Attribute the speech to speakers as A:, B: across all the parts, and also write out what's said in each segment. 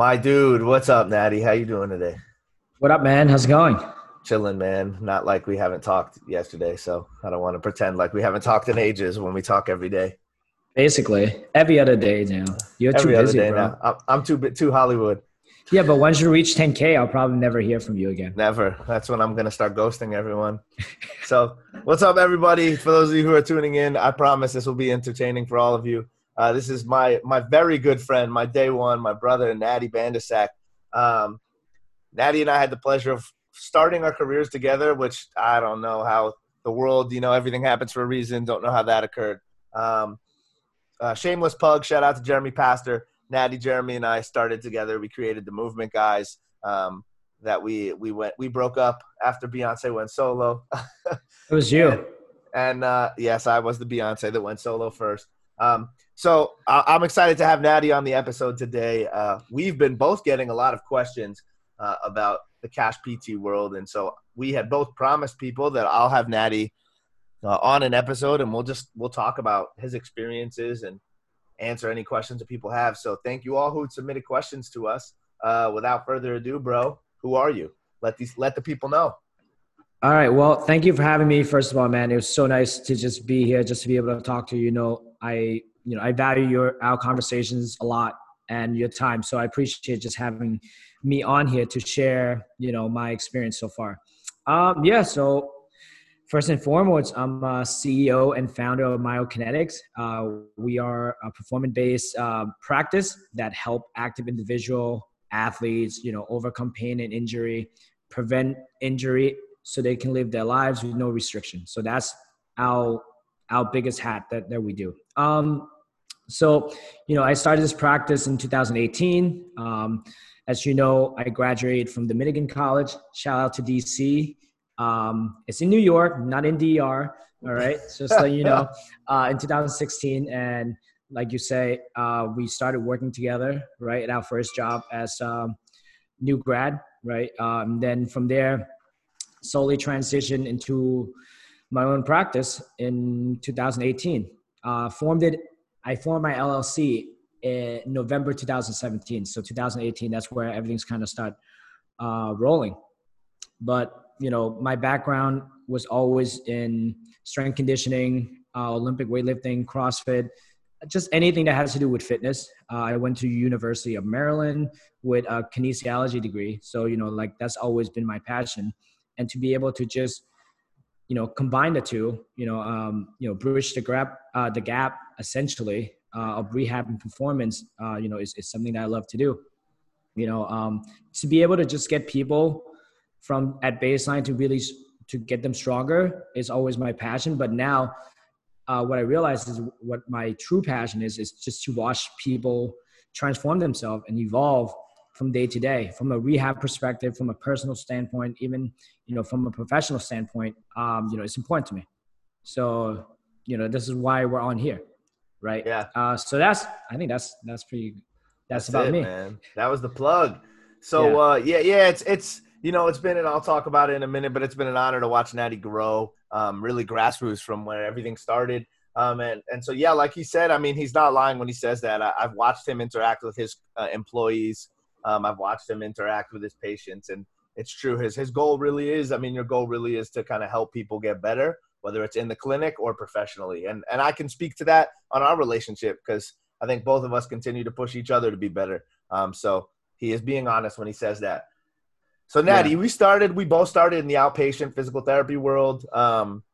A: My dude, what's up, Natty? How you doing today?
B: What up, man? How's it going?
A: Chilling, man. Not like we haven't talked yesterday, so I don't want to pretend like we haven't talked in ages when we talk every day.
B: Basically, every other day now. You're
A: every
B: too busy, bro.
A: now. I'm, I'm too too Hollywood.
B: Yeah, but once you reach 10k, I'll probably never hear from you again.
A: Never. That's when I'm gonna start ghosting everyone. so, what's up, everybody? For those of you who are tuning in, I promise this will be entertaining for all of you. Uh, this is my my very good friend, my day one, my brother, Natty Bandasak. Um, Natty and I had the pleasure of starting our careers together, which I don't know how the world, you know, everything happens for a reason. Don't know how that occurred. Um, uh, shameless pug, Shout out to Jeremy Pastor. Natty, Jeremy, and I started together. We created the Movement Guys. Um, that we we went we broke up after Beyonce went solo.
B: It was you.
A: And, and uh, yes, I was the Beyonce that went solo first. Um, so I- I'm excited to have Natty on the episode today. Uh, we've been both getting a lot of questions uh, about the Cash PT world, and so we had both promised people that I'll have Natty uh, on an episode, and we'll just we'll talk about his experiences and answer any questions that people have. So thank you all who submitted questions to us. Uh, without further ado, bro, who are you? Let these let the people know.
B: All right. Well, thank you for having me. First of all, man, it was so nice to just be here, just to be able to talk to you. You know, I, you know, I value your our conversations a lot and your time. So I appreciate just having me on here to share, you know, my experience so far. Um, yeah. So first and foremost, I'm a CEO and founder of Myokinetix. Uh, we are a performance-based uh, practice that help active individual athletes, you know, overcome pain and injury, prevent injury so they can live their lives with no restriction. So that's our our biggest hat that, that we do. Um, so, you know, I started this practice in 2018. Um, as you know, I graduated from Dominican College. Shout out to DC. Um, it's in New York, not in DR. All right, just so you know, uh, in 2016, and like you say, uh, we started working together. Right, at our first job as um, new grad. Right, um, then from there, solely transitioned into my own practice in 2018. Uh, formed it. I formed my LLC in November 2017. So 2018, that's where everything's kind of start uh, rolling. But you know, my background was always in strength conditioning, uh, Olympic weightlifting, CrossFit, just anything that has to do with fitness. Uh, I went to University of Maryland with a kinesiology degree, so you know, like that's always been my passion. And to be able to just you know combine the two you know um, you know bridge the gap uh, the gap essentially uh, of rehab and performance uh, you know is, is something that i love to do. You know um, to be able to just get people from at baseline to really to get them stronger is always my passion but now uh, what i realized is what my true passion is is just to watch people transform themselves and evolve from day to day from a rehab perspective from a personal standpoint even you know from a professional standpoint um, you know it's important to me so you know this is why we're on here right
A: Yeah.
B: uh, so that's i think that's that's pretty that's, about
A: it,
B: me
A: man. That was the plug. So yeah. uh yeah, yeah, it's it's you know, it's been and I'll talk about it in a minute, but it's been an honor to watch Natty grow, um, really grassroots from where everything started. Um, and, and so, yeah, like he said, I mean, he's not lying when he says that. I, I've watched him interact with his uh, employees. Um, I've watched him interact with his patients, and it's true. His his goal really is. I mean, your goal really is to kind of help people get better, whether it's in the clinic or professionally. And and I can speak to that on our relationship because I think both of us continue to push each other to be better. Um, so he is being honest when he says that. So Natty, yeah. we started. We both started in the outpatient physical therapy world um,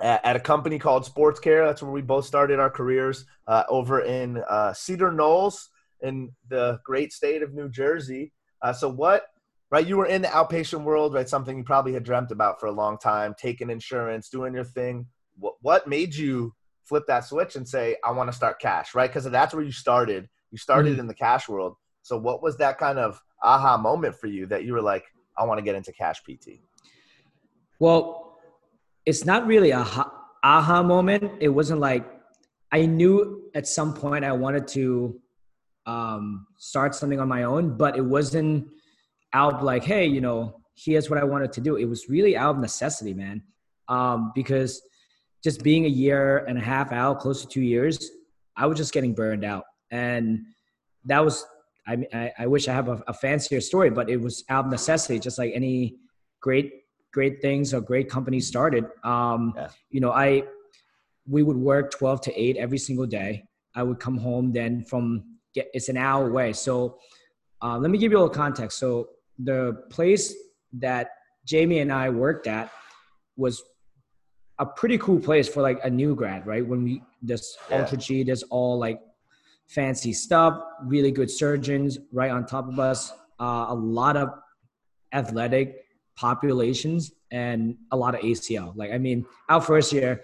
A: at, at, a company called Sports Care. That's where we both started our careers uh, over in uh, Cedar Knolls in the great state of New Jersey. Uh, so what? Right, you were in the outpatient world, right? Something you probably had dreamt about for a long time, taking insurance, doing your thing. What, what made you flip that switch and say, I want to start cash, right? Because that's where you started. You started mm-hmm. in the cash world. So what was that kind of aha moment for you that you were like, I want to get into cash PT?
B: Well, it's not really a aha moment. It wasn't like I knew at some point I wanted to um, start something on my own, but it wasn't out like, hey, you know, here's what I wanted to do. It was really out of necessity, man. Um, because just being a year and a half out, close to two years, I was just getting burned out. And that was I I, I wish I have a, a fancier story, but it was out of necessity, just like any great great things or great companies started. Um, yeah. You know, I we would work 12 to 8 every single day. I would come home then from get it's an hour away. So uh, let me give you a little context. So the place that Jamie and I worked at was a pretty cool place for like a new grad, right? When we this yeah. Ultra G, there's all like fancy stuff, really good surgeons right on top of us, uh, a lot of athletic populations, and a lot of ACL. Like I mean, our first year,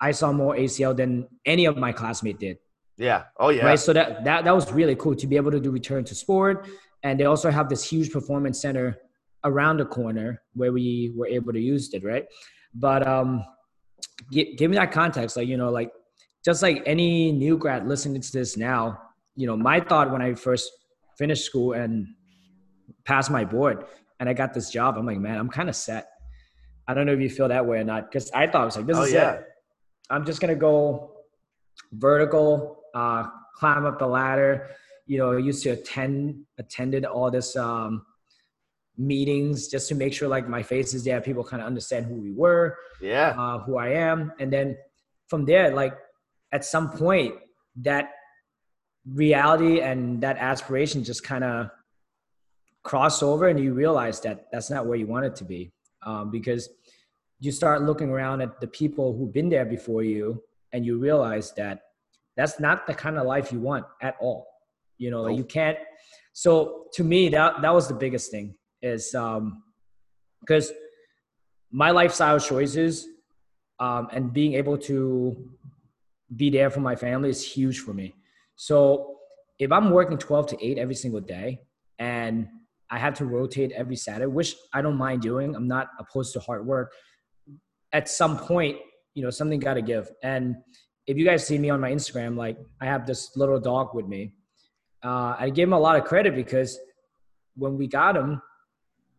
B: I saw more ACL than any of my classmates did.
A: Yeah. Oh yeah.
B: Right. So that that that was really cool to be able to do return to sport, and they also have this huge performance center around the corner where we were able to use it. Right. But um, give, give me that context. Like you know, like just like any new grad listening to this now, you know, my thought when I first finished school and passed my board and I got this job, I'm like, man, I'm kind of set. I don't know if you feel that way or not, because I thought I was like, this oh, is yeah. it. I'm just gonna go vertical uh, climb up the ladder. You know, I used to attend attended all this um, meetings just to make sure like my face is there. People kind of understand who we were,
A: yeah,
B: uh, who I am, and then from there, like at some point, that reality and that aspiration just kind of cross over, and you realize that that's not where you want it to be, um, because you start looking around at the people who've been there before you, and you realize that that's not the kind of life you want at all you know like you can't so to me that that was the biggest thing is um because my lifestyle choices um and being able to be there for my family is huge for me. So if i'm working 12 to 8 every single day and i have to rotate every saturday which i don't mind doing i'm not opposed to hard work at some point you know something got to give. And if you guys see me on my Instagram, like I have this little dog with me. Uh, I give him a lot of credit because when we got him,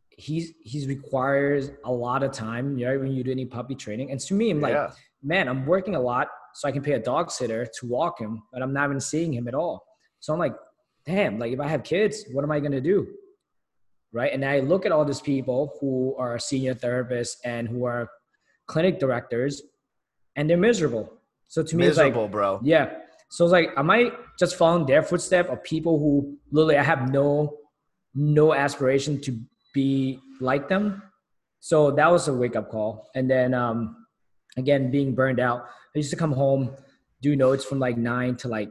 B: he's he's requires a lot of time, right? When you do any puppy training, and to me, I'm like, yeah. man, I'm working a lot so I can pay a dog sitter to walk him, but I'm not even seeing him at all. So I'm like, damn, like if I have kids, what am I gonna do? Right. And I look at all these people who are senior therapists and who are clinic directors, and they're miserable. So to me,
A: Miserable,
B: it's like,
A: bro.
B: Yeah. So it's like, am I just following their footstep of people who literally I have no, no aspiration to be like them? So that was a wake up call. And then um, again, being burned out. I used to come home, do notes from like nine to like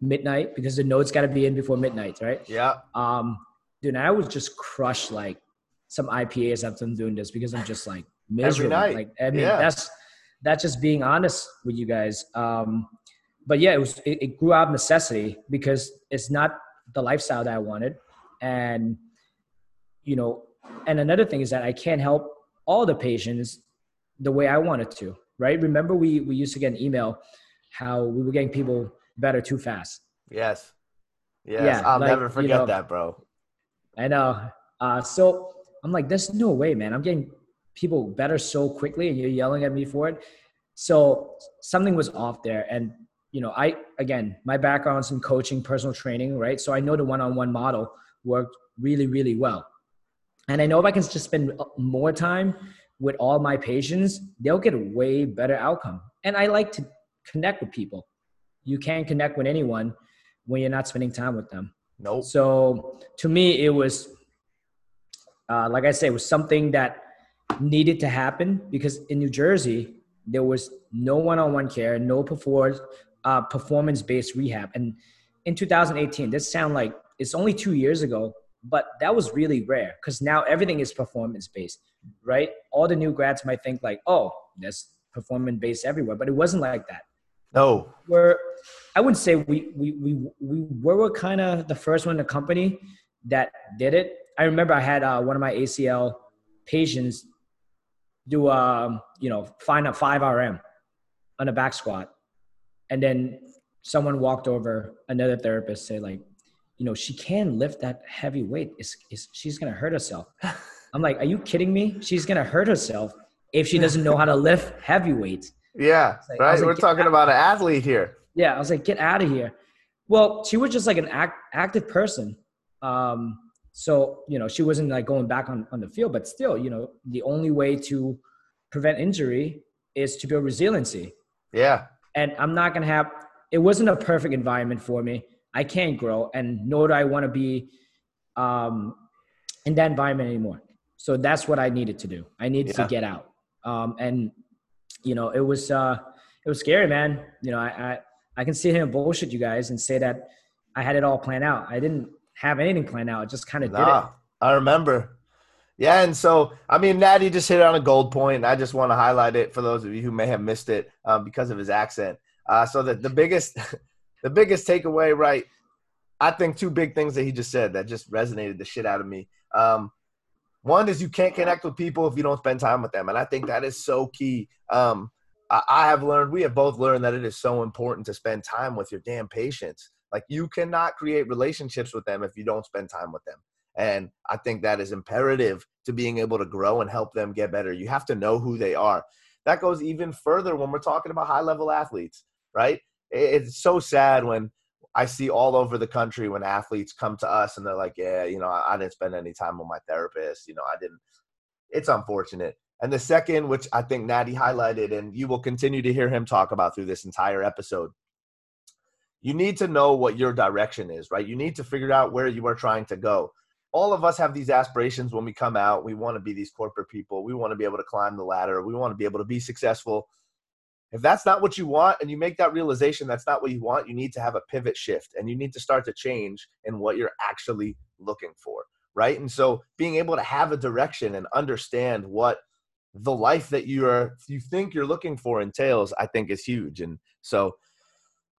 B: midnight because the notes got to be in before midnight, right?
A: Yeah.
B: Um, dude, I would just crush like some IPAs after doing this because I'm just like miserable. Like I mean, yeah. that's that's just being honest with you guys. Um, but yeah, it was it, it grew out of necessity because it's not the lifestyle that I wanted, and you know, and another thing is that I can't help all the patients the way I wanted to. Right? Remember, we we used to get an email how we were getting people better too fast.
A: Yes. Yes. Yeah, I'll like, never forget you know, that, bro.
B: I know. Uh, so I'm like, there's no way, man. I'm getting people better so quickly and you're yelling at me for it. So something was off there. And, you know, I, again, my background's in coaching, personal training, right? So I know the one on one model worked really, really well. And I know if I can just spend more time with all my patients, they'll get a way better outcome. And I like to connect with people. You can't connect with anyone when you're not spending time with them.
A: Nope.
B: So to me, it was, uh, like I said, it was something that needed to happen because in New Jersey there was no one-on-one care, no performance uh, performance-based rehab, and in 2018, this sound like it's only two years ago, but that was really rare because now everything is performance-based, right? All the new grads might think like, oh, there's performance-based everywhere, but it wasn't like that.
A: No,
B: we're I wouldn't say we we we we were kind of the first one in the company that did it. I remember I had uh, one of my ACL patients do a um, you know find a five RM on a back squat, and then someone walked over another therapist say like, you know, she can lift that heavy weight. Is is she's gonna hurt herself? I'm like, are you kidding me? She's gonna hurt herself if she doesn't know how to lift heavy weights.
A: Yeah, like, right. Like, We're talking about an athlete here.
B: Yeah, I was like, get out of here. Well, she was just like an act, active person, Um, so, you know, she wasn't like going back on, on the field, but still, you know, the only way to prevent injury is to build resiliency.
A: Yeah.
B: And I'm not going to have, it wasn't a perfect environment for me. I can't grow and nor do I want to be um, in that environment anymore. So that's what I needed to do. I needed yeah. to get out. Um, and, you know, it was, uh, it was scary, man. You know, I, I, I can sit here and bullshit you guys and say that I had it all planned out. I didn't have anything planned out. I just kind of nah, did it.
A: I remember. Yeah, and so I mean, Natty just hit on a gold point. I just want to highlight it for those of you who may have missed it um, because of his accent. Uh, so that the biggest, the biggest takeaway, right? I think two big things that he just said that just resonated the shit out of me. Um, one is you can't connect with people if you don't spend time with them, and I think that is so key. Um, I, I have learned, we have both learned that it is so important to spend time with your damn patients. Like you cannot create relationships with them if you don't spend time with them. And I think that is imperative to being able to grow and help them get better. You have to know who they are. That goes even further when we're talking about high level athletes, right? It's so sad when I see all over the country when athletes come to us and they're like, yeah, you know, I didn't spend any time with my therapist. You know, I didn't. It's unfortunate. And the second, which I think Natty highlighted, and you will continue to hear him talk about through this entire episode, you need to know what your direction is, right? You need to figure out where you are trying to go. All of us have these aspirations when we come out. We want to be these corporate people. We want to be able to climb the ladder. We want to be able to be successful. If that's not what you want and you make that realization that's not what you want, you need to have a pivot shift and you need to start to change in what you're actually looking for, right? And so being able to have a direction and understand what the life that you are you think you're looking for entails, I think is huge. And so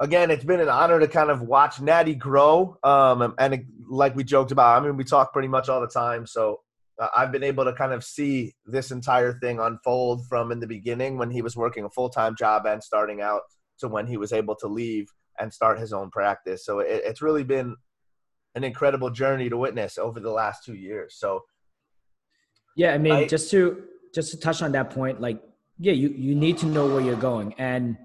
A: again, it's been an honor to kind of watch Natty grow. Um, and, like we joked about, I mean, we talk pretty much all the time. So uh, I've been able to kind of see this entire thing unfold from in the beginning when he was working a full time job and starting out to when he was able to leave and start his own practice. So it, it's really been an incredible journey to witness over the last two years. So,
B: yeah, I mean, I, just to just to touch on that point, like, yeah, you you need to know where you're going, and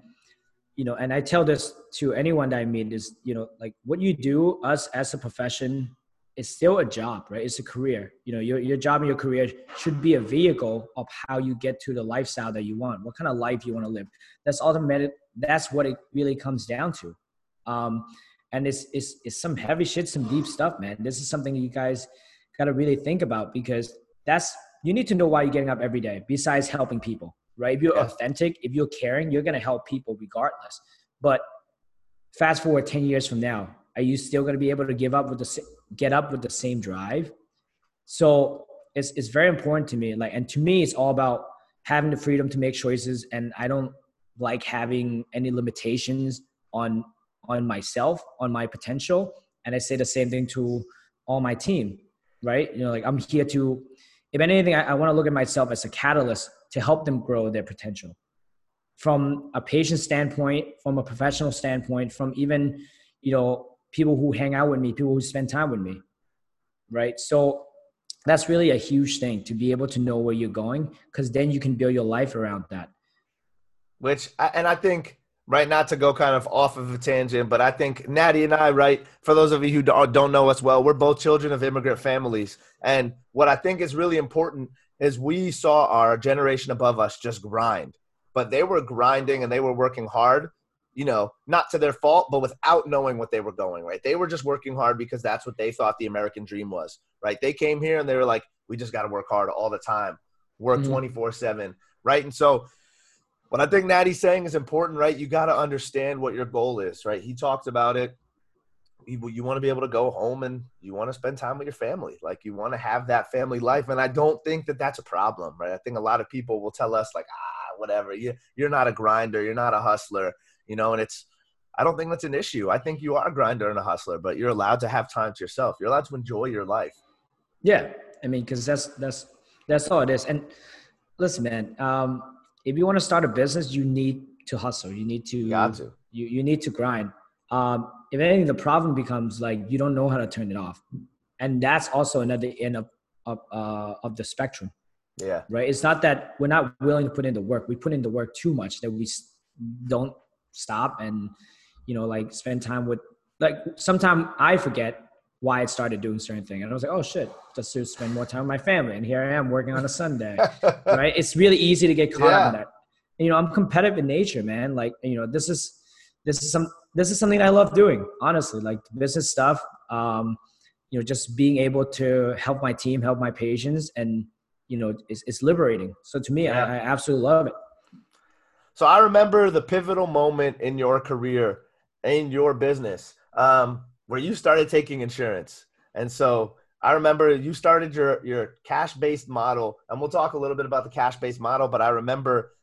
B: you know, and I tell this to anyone that I meet is, you know, like what you do, us as a profession, is still a job, right? It's a career. You know, your your job and your career should be a vehicle of how you get to the lifestyle that you want. What kind of life you want to live. That's ultimately that's what it really comes down to. Um, and it's, it's it's some heavy shit, some deep stuff, man. This is something you guys got to really think about because that's you need to know why you're getting up every day. Besides helping people, right? If you're yeah. authentic, if you're caring, you're gonna help people regardless. But fast forward 10 years from now, are you still gonna be able to give up with the get up with the same drive? So it's it's very important to me. Like, and to me, it's all about having the freedom to make choices. And I don't like having any limitations on on myself, on my potential. And I say the same thing to all my team, right? You know, like I'm here to, if anything, I, I want to look at myself as a catalyst to help them grow their potential. From a patient standpoint from a professional standpoint from even you know people who hang out with me people who spend time with me right? So that's really a huge thing to be able to know where you're going because then you can build your life around that.
A: Which and i think right not to go kind of off of a tangent but i think natty and i right for those of you who don't know us well we're both children of immigrant families and what i think is really important is we saw our generation above us just grind, but they were grinding and they were working hard, you know, not to their fault, but without knowing what they were going, right? They were just working hard because that's what they thought the American dream was, right? They came here and they were like, we just got to work hard all the time, work mm-hmm. 24 mm-hmm. 7, right? And so, what I think Natty's saying is important, right? You got to understand what your goal is, right? He talked about it you, you want to be able to go home and you want to spend time with your family. Like you want to have that family life. And I don't think that that's a problem, right? I think a lot of people will tell us like, ah, whatever. You, you're not a grinder. You're not a hustler, you know, and it's, I don't think that's an issue. I think you are a grinder and a hustler, but you're allowed to have time to yourself. You're allowed to enjoy your life.
B: Yeah. I mean, cause that's, that's, that's all it is. And listen, man, um, if you want to start a business, you need to hustle. You need to,
A: you got to.
B: You, you need to grind. Um, if anything, the problem becomes like you don't know how to turn it off, and that's also another end of of uh, of the spectrum.
A: Yeah.
B: Right. It's not that we're not willing to put in the work. We put in the work too much that we don't stop and you know like spend time with like sometimes I forget why I started doing certain things. And I was like, oh shit, just to spend more time with my family. And here I am working on a Sunday, right? It's really easy to get caught yeah. up in that. And, you know, I'm competitive in nature, man. Like, you know, this is, this is some, this is something I love doing, honestly, like business stuff. Um, you know, just being able to help my team, help my patients and, you know, it's, it's liberating. So to me, yeah. I, I absolutely love it.
A: So I remember the pivotal moment in your career, in your business. Um, where you started taking insurance. And so I remember you started your your cash based model, and we'll talk a little bit about the cash based model. But I remember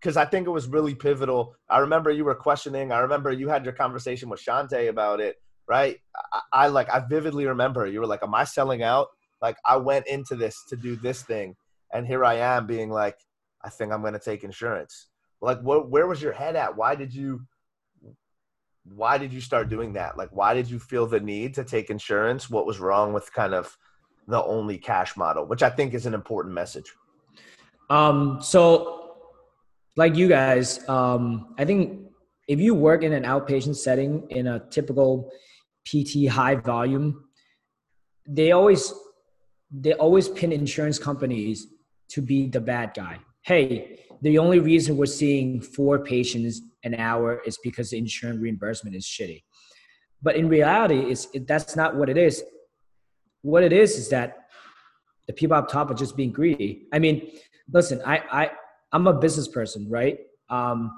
A: because I think it was really pivotal. I remember you were questioning. I remember you had your conversation with Shante about it, right? I, I like I vividly remember you were like, "Am I selling out?" Like I went into this to do this thing, and here I am being like, "I think I'm going to take insurance." Like, what? Where was your head at? Why did you? Why did you start doing that? Like, why did you feel the need to take insurance? What was wrong with kind of the only cash model, which I think is an important message?
B: Um, so, like you guys, um, I think if you work in an outpatient setting in a typical PT high volume, they always they always pin insurance companies to be the bad guy. Hey, the only reason we're seeing four patients an hour is because the insurance reimbursement is shitty. But in reality, it's, it, that's not what it is. What it is is that the people up top are just being greedy. I mean, listen, I, I, I'm a business person, right? Um,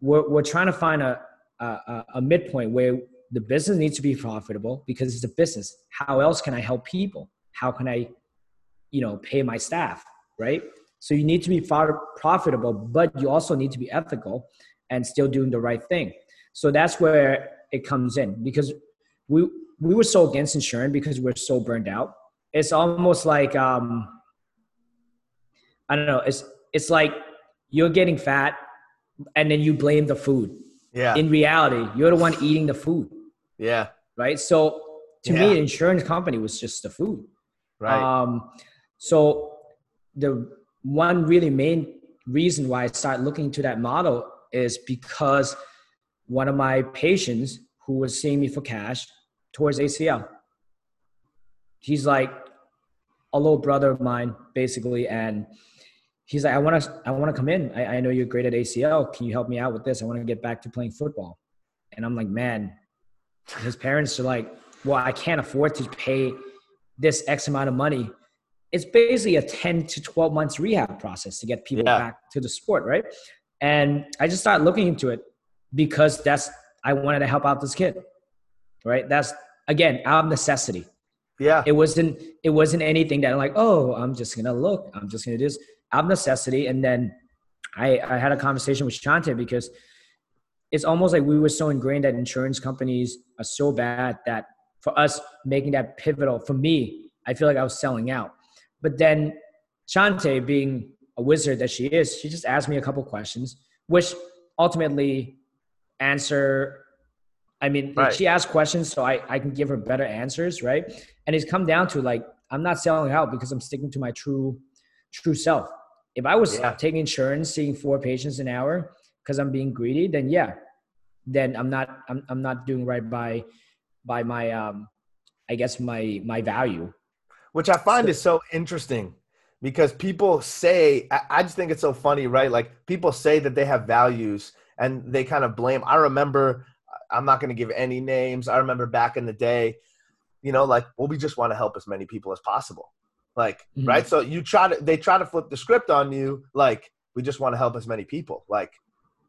B: we're, we're trying to find a, a, a midpoint where the business needs to be profitable because it's a business. How else can I help people? How can I, you know, pay my staff, right? So you need to be far profitable, but you also need to be ethical and still doing the right thing. So that's where it comes in because we we were so against insurance because we're so burned out. It's almost like um, I don't know. It's it's like you're getting fat, and then you blame the food.
A: Yeah.
B: In reality, you're the one eating the food.
A: Yeah.
B: Right. So to yeah. me, an insurance company was just the food.
A: Right.
B: Um, so the one really main reason why I started looking into that model is because one of my patients who was seeing me for cash towards ACL. He's like a little brother of mine, basically, and he's like, I want to, I want to come in. I, I know you're great at ACL. Can you help me out with this? I want to get back to playing football. And I'm like, man, his parents are like, well, I can't afford to pay this X amount of money. It's basically a 10 to 12 months rehab process to get people yeah. back to the sport, right? And I just started looking into it because that's I wanted to help out this kid. Right? That's again out of necessity.
A: Yeah.
B: It wasn't it wasn't anything that I'm like, oh, I'm just gonna look, I'm just gonna do this out of necessity. And then I, I had a conversation with Shante because it's almost like we were so ingrained that insurance companies are so bad that for us making that pivotal, for me, I feel like I was selling out. But then Shante being a wizard that she is, she just asked me a couple questions, which ultimately answer. I mean, right. she asked questions so I, I can give her better answers, right? And it's come down to like I'm not selling out because I'm sticking to my true true self. If I was yeah. taking insurance, seeing four patients an hour because I'm being greedy, then yeah, then I'm not I'm I'm not doing right by by my um I guess my my value.
A: Which I find is so interesting because people say I just think it's so funny, right? Like people say that they have values and they kind of blame. I remember I'm not going to give any names. I remember back in the day, you know, like well, we just want to help as many people as possible, like mm-hmm. right. So you try to they try to flip the script on you, like we just want to help as many people. Like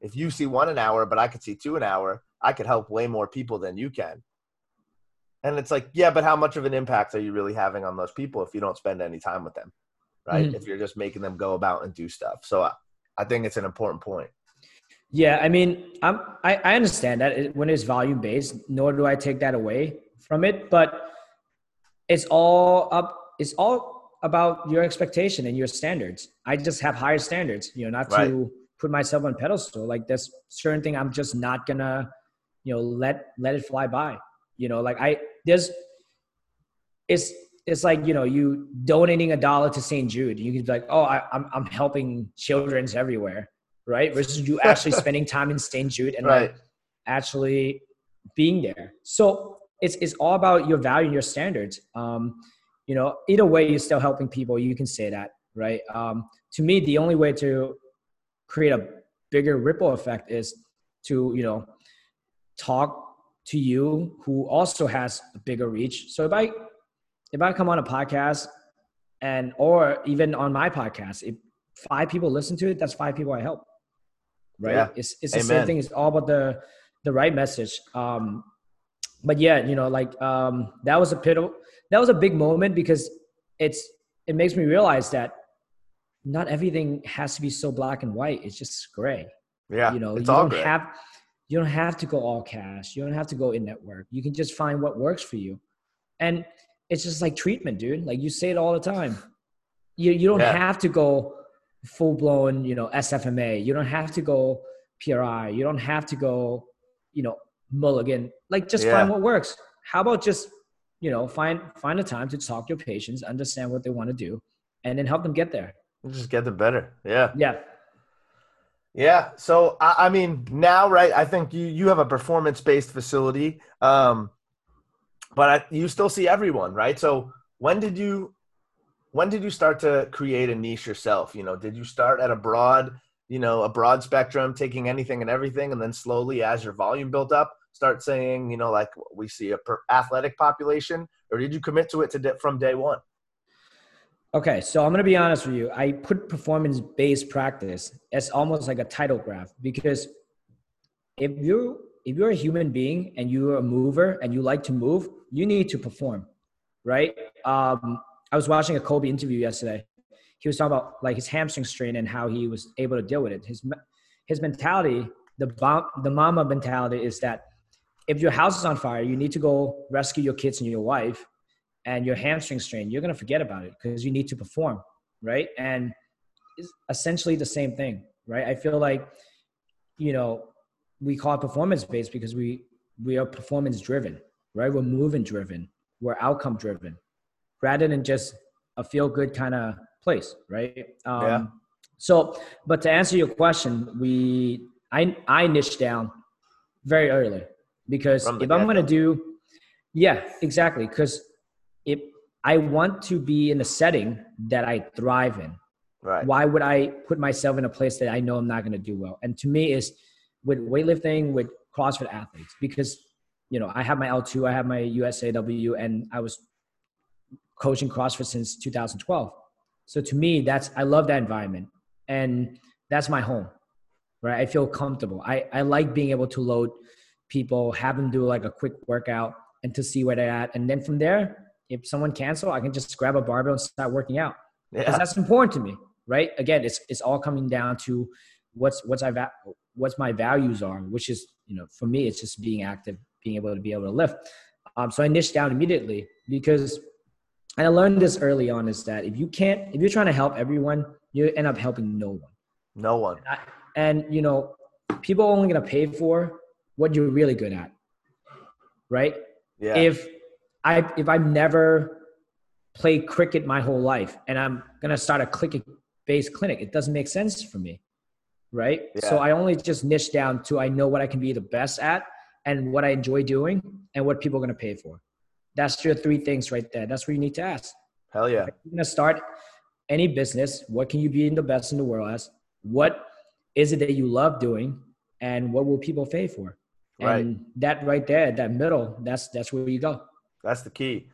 A: if you see one an hour, but I could see two an hour, I could help way more people than you can. And it's like, yeah, but how much of an impact are you really having on those people if you don't spend any time with them? right? Mm-hmm. If you're just making them go about and do stuff. So I, I think it's an important point.
B: Yeah, I mean, I'm, I, I understand that when it's volume based, nor do I take that away from it, but it's all up, it's all about your expectation and your standards. I just have higher standards, you know, not right. to put myself on pedestal. Like this certain thing, I'm just not gonna, you know, let let it fly by. You know, like I there's, it's it's like you know you donating a dollar to St. Jude. You could be like, oh, I, am I'm, I'm helping children's everywhere, right? Versus you actually spending time in St. Jude and right. like actually being there. So it's it's all about your value and your standards. Um, you know, either way, you're still helping people. You can say that, right? Um, to me, the only way to create a bigger ripple effect is to you know talk to you who also has a bigger reach. So if I if I come on a podcast and or even on my podcast, if five people listen to it, that's five people I help. Right? Yeah. It's it's the same thing. It's all about the the right message. Um, but yeah, you know, like um, that was a pivotal, that was a big moment because it's it makes me realize that not everything has to be so black and white. It's just gray.
A: Yeah,
B: you know, you don't gray. have you don't have to go all cash. You don't have to go in network. You can just find what works for you, and it's just like treatment, dude. Like you say it all the time. You you don't yeah. have to go full blown, you know, SFMA. You don't have to go PRI. You don't have to go, you know, mulligan. Like just yeah. find what works. How about just, you know, find find a time to talk to your patients, understand what they want to do, and then help them get there.
A: Just get them better. Yeah.
B: Yeah.
A: Yeah. So I, I mean, now, right? I think you you have a performance based facility, um, but I, you still see everyone, right? So when did you when did you start to create a niche yourself? You know, did you start at a broad, you know, a broad spectrum, taking anything and everything, and then slowly, as your volume built up, start saying, you know, like we see a per athletic population, or did you commit to it to from day one?
B: Okay, so I'm gonna be honest with you. I put performance-based practice as almost like a title graph because if you if you're a human being and you're a mover and you like to move, you need to perform, right? Um, I was watching a Kobe interview yesterday. He was talking about like his hamstring strain and how he was able to deal with it. His his mentality, the bomb, the Mamba mentality, is that if your house is on fire, you need to go rescue your kids and your wife, and your hamstring strain, you're gonna forget about it because you need to perform, right? And it's essentially the same thing, right? I feel like, you know, we call it performance based because we we are performance driven, right? We're movement driven, we're outcome driven rather than just a feel good kind of place, right? Um, yeah. So, but to answer your question, we I I niche down very early because if I'm gonna do, yeah, exactly. Because I want to be in a setting that I thrive in,
A: right?
B: Why would I put myself in a place that I know I'm not gonna do well? And to me, is with weightlifting, with CrossFit athletes, because you know I have my L2, I have my USAW, and I was coaching CrossFit since 2012. So to me, that's I love that environment, and that's my home, right? I feel comfortable. I I like being able to load people, have them do like a quick workout, and to see where they're at, and then from there, if someone cancel, I can just grab a barbell and start working out. Yeah. Because that's important to me, right? Again, it's it's all coming down to what's what's I va- what's my values are, which is you know for me, it's just being active, being able to be able to lift. Um, so I niched down immediately because and I learned this early on is that if you can't, if you're trying to help everyone, you end up helping no one.
A: No one.
B: And, I, and you know, people are only gonna pay for what you're really good at, right?
A: Yeah.
B: If I if I've never played cricket my whole life and I'm gonna start a cricket based clinic, it doesn't make sense for me, right? Yeah. So I only just niche down to I know what I can be the best at and what I enjoy doing and what people are gonna pay for. That's your three things right there. That's what you need to ask.
A: Hell yeah.
B: If you're gonna start any business. What can you be in the best in the world as? What is it that you love doing, and what will people pay for? Right. And that right there, that middle, that's that's where you go.
A: That's the key.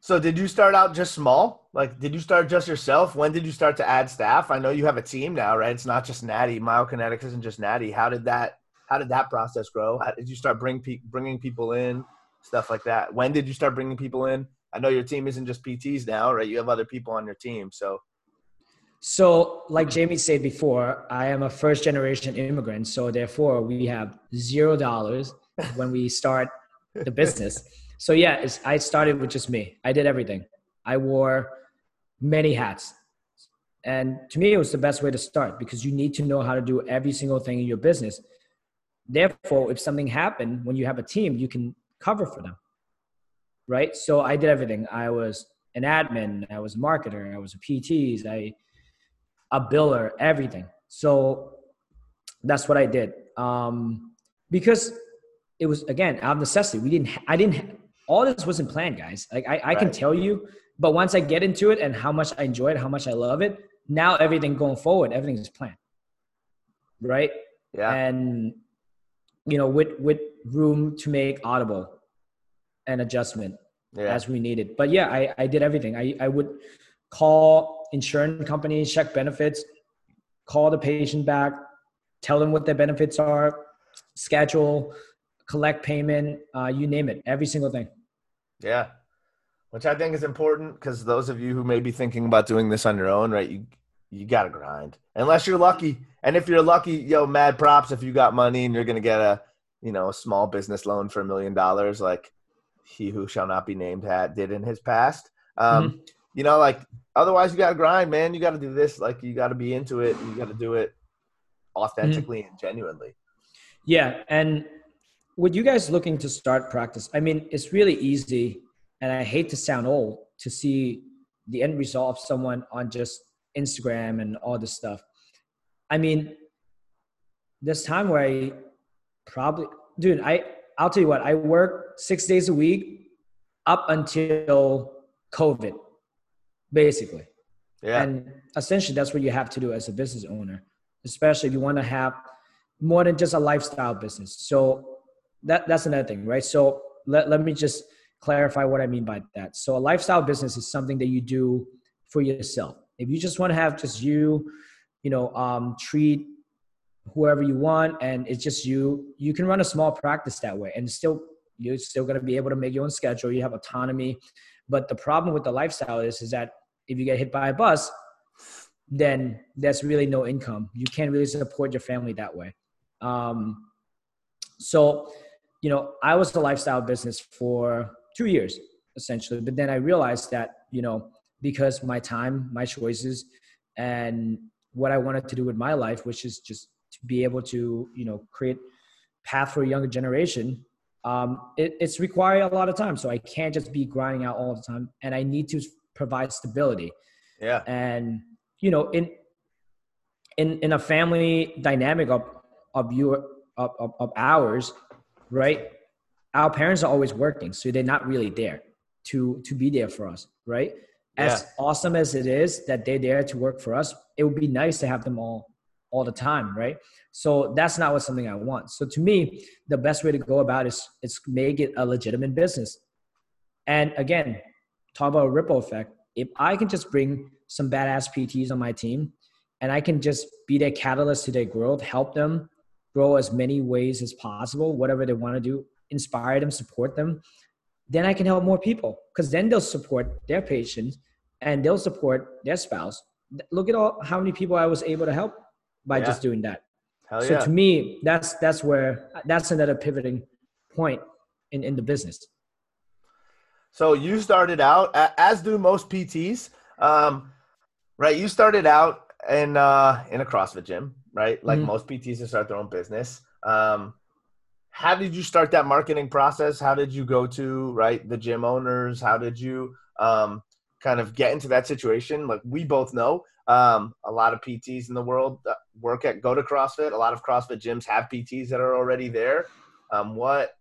A: So did you start out just small? Like did you start just yourself? When did you start to add staff? I know you have a team now, right? It's not just Natty. Myokinetix isn't just Natty. How did that how did that process grow? How did you start bring pe- bringing people in? stuff like that. When did you start bringing people in? I know your team isn't just PTs now, right? You have other people on your team. So,
B: so like Jamie said before, I am a first generation immigrant. So therefore, we have zero dollars when we start the business. So yeah, I started with just me. I did everything. I wore many hats. And to me, it was the best way to start because you need to know how to do every single thing in your business. Therefore, if something happened when you have a team, you can cover for them. Right. So I did everything. I was an admin, I was a marketer, I was a PTs, I a biller, everything. So that's what I did. Um, because it was again out of necessity. We didn't. I didn't. All this wasn't planned, guys. Like I, I right. can tell you, but once I get into it and how much I enjoy it, how much I love it, now everything going forward, everything is planned. Right.
A: Yeah.
B: And you know, with with room to make audible and adjustment yeah. as we needed. But yeah, I, I did everything. I, I would call insurance companies, check benefits, call the patient back, tell them what their benefits are, schedule, collect payment, uh, you name it, every single thing.
A: Yeah. Which I think is important because those of you who may be thinking about doing this on your own, right? You you gotta grind. Unless you're lucky. And if you're lucky, yo, mad props if you got money and you're gonna get a you know, a small business loan for a million dollars, like he who shall not be named had did in his past. Um, mm-hmm. You know, like otherwise you got to grind, man. You got to do this. Like you got to be into it. You got to do it authentically mm-hmm. and genuinely.
B: Yeah, and with you guys looking to start practice, I mean, it's really easy, and I hate to sound old to see the end result of someone on just Instagram and all this stuff. I mean, this time where I probably, dude, I I'll tell you what, I work six days a week up until COVID, basically.
A: Yeah.
B: And essentially, that's what you have to do as a business owner, especially if you want to have more than just a lifestyle business. So that that's another thing, right? So let, let me just clarify what I mean by that. So a lifestyle business is something that you do for yourself. If you just want to have just you, you know, um, treat whoever you want and it's just you you can run a small practice that way and still you're still going to be able to make your own schedule you have autonomy but the problem with the lifestyle is is that if you get hit by a bus then there's really no income you can't really support your family that way um, so you know i was the lifestyle business for two years essentially but then i realized that you know because my time my choices and what i wanted to do with my life which is just to be able to you know create path for a younger generation um, it, it's require a lot of time. So i can't just be grinding out all the time and i need to provide stability.
A: Yeah.
B: And you know in in in a family dynamic of of your of, of, of ours right our parents are always working so they're not really there to to be there for us right as yeah. awesome as it is that they're there to work for us it would be nice to have them all all the time, right? So that's not what something I want. So to me, the best way to go about is is make it a legitimate business. And again, talk about a ripple effect. If I can just bring some badass PTs on my team and I can just be their catalyst to their growth, help them grow as many ways as possible, whatever they want to do, inspire them, support them, then I can help more people because then they'll support their patients and they'll support their spouse. Look at all how many people I was able to help by yeah. just doing that.
A: Hell
B: so
A: yeah.
B: to me, that's that's where that's another pivoting point in, in the business.
A: So you started out as do most PTs, um, right? You started out in uh, in a CrossFit gym, right? Like mm-hmm. most PTs to start their own business. Um, how did you start that marketing process? How did you go to right the gym owners? How did you um, kind of get into that situation? Like we both know um, a lot of PTs in the world work at go to CrossFit. A lot of CrossFit gyms have PTs that are already there. Um, what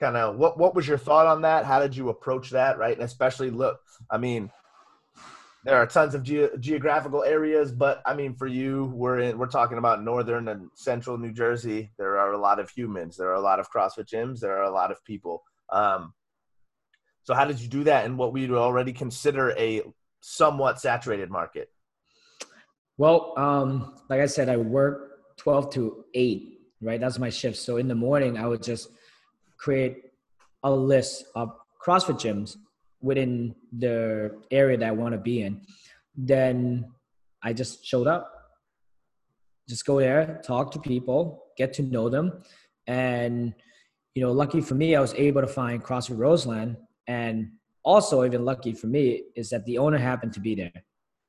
A: kind of what what was your thought on that? How did you approach that? Right, and especially look, I mean, there are tons of ge- geographical areas, but I mean, for you, we're in we're talking about northern and central New Jersey. There are a lot of humans. There are a lot of CrossFit gyms. There are a lot of people. Um, so, how did you do that in what we would already consider a somewhat saturated market?
B: Well, um, like I said, I work 12 to 8, right? That's my shift. So in the morning, I would just create a list of CrossFit gyms within the area that I want to be in. Then I just showed up. Just go there, talk to people, get to know them. And, you know, lucky for me, I was able to find CrossFit Roseland. And also, even lucky for me, is that the owner happened to be there.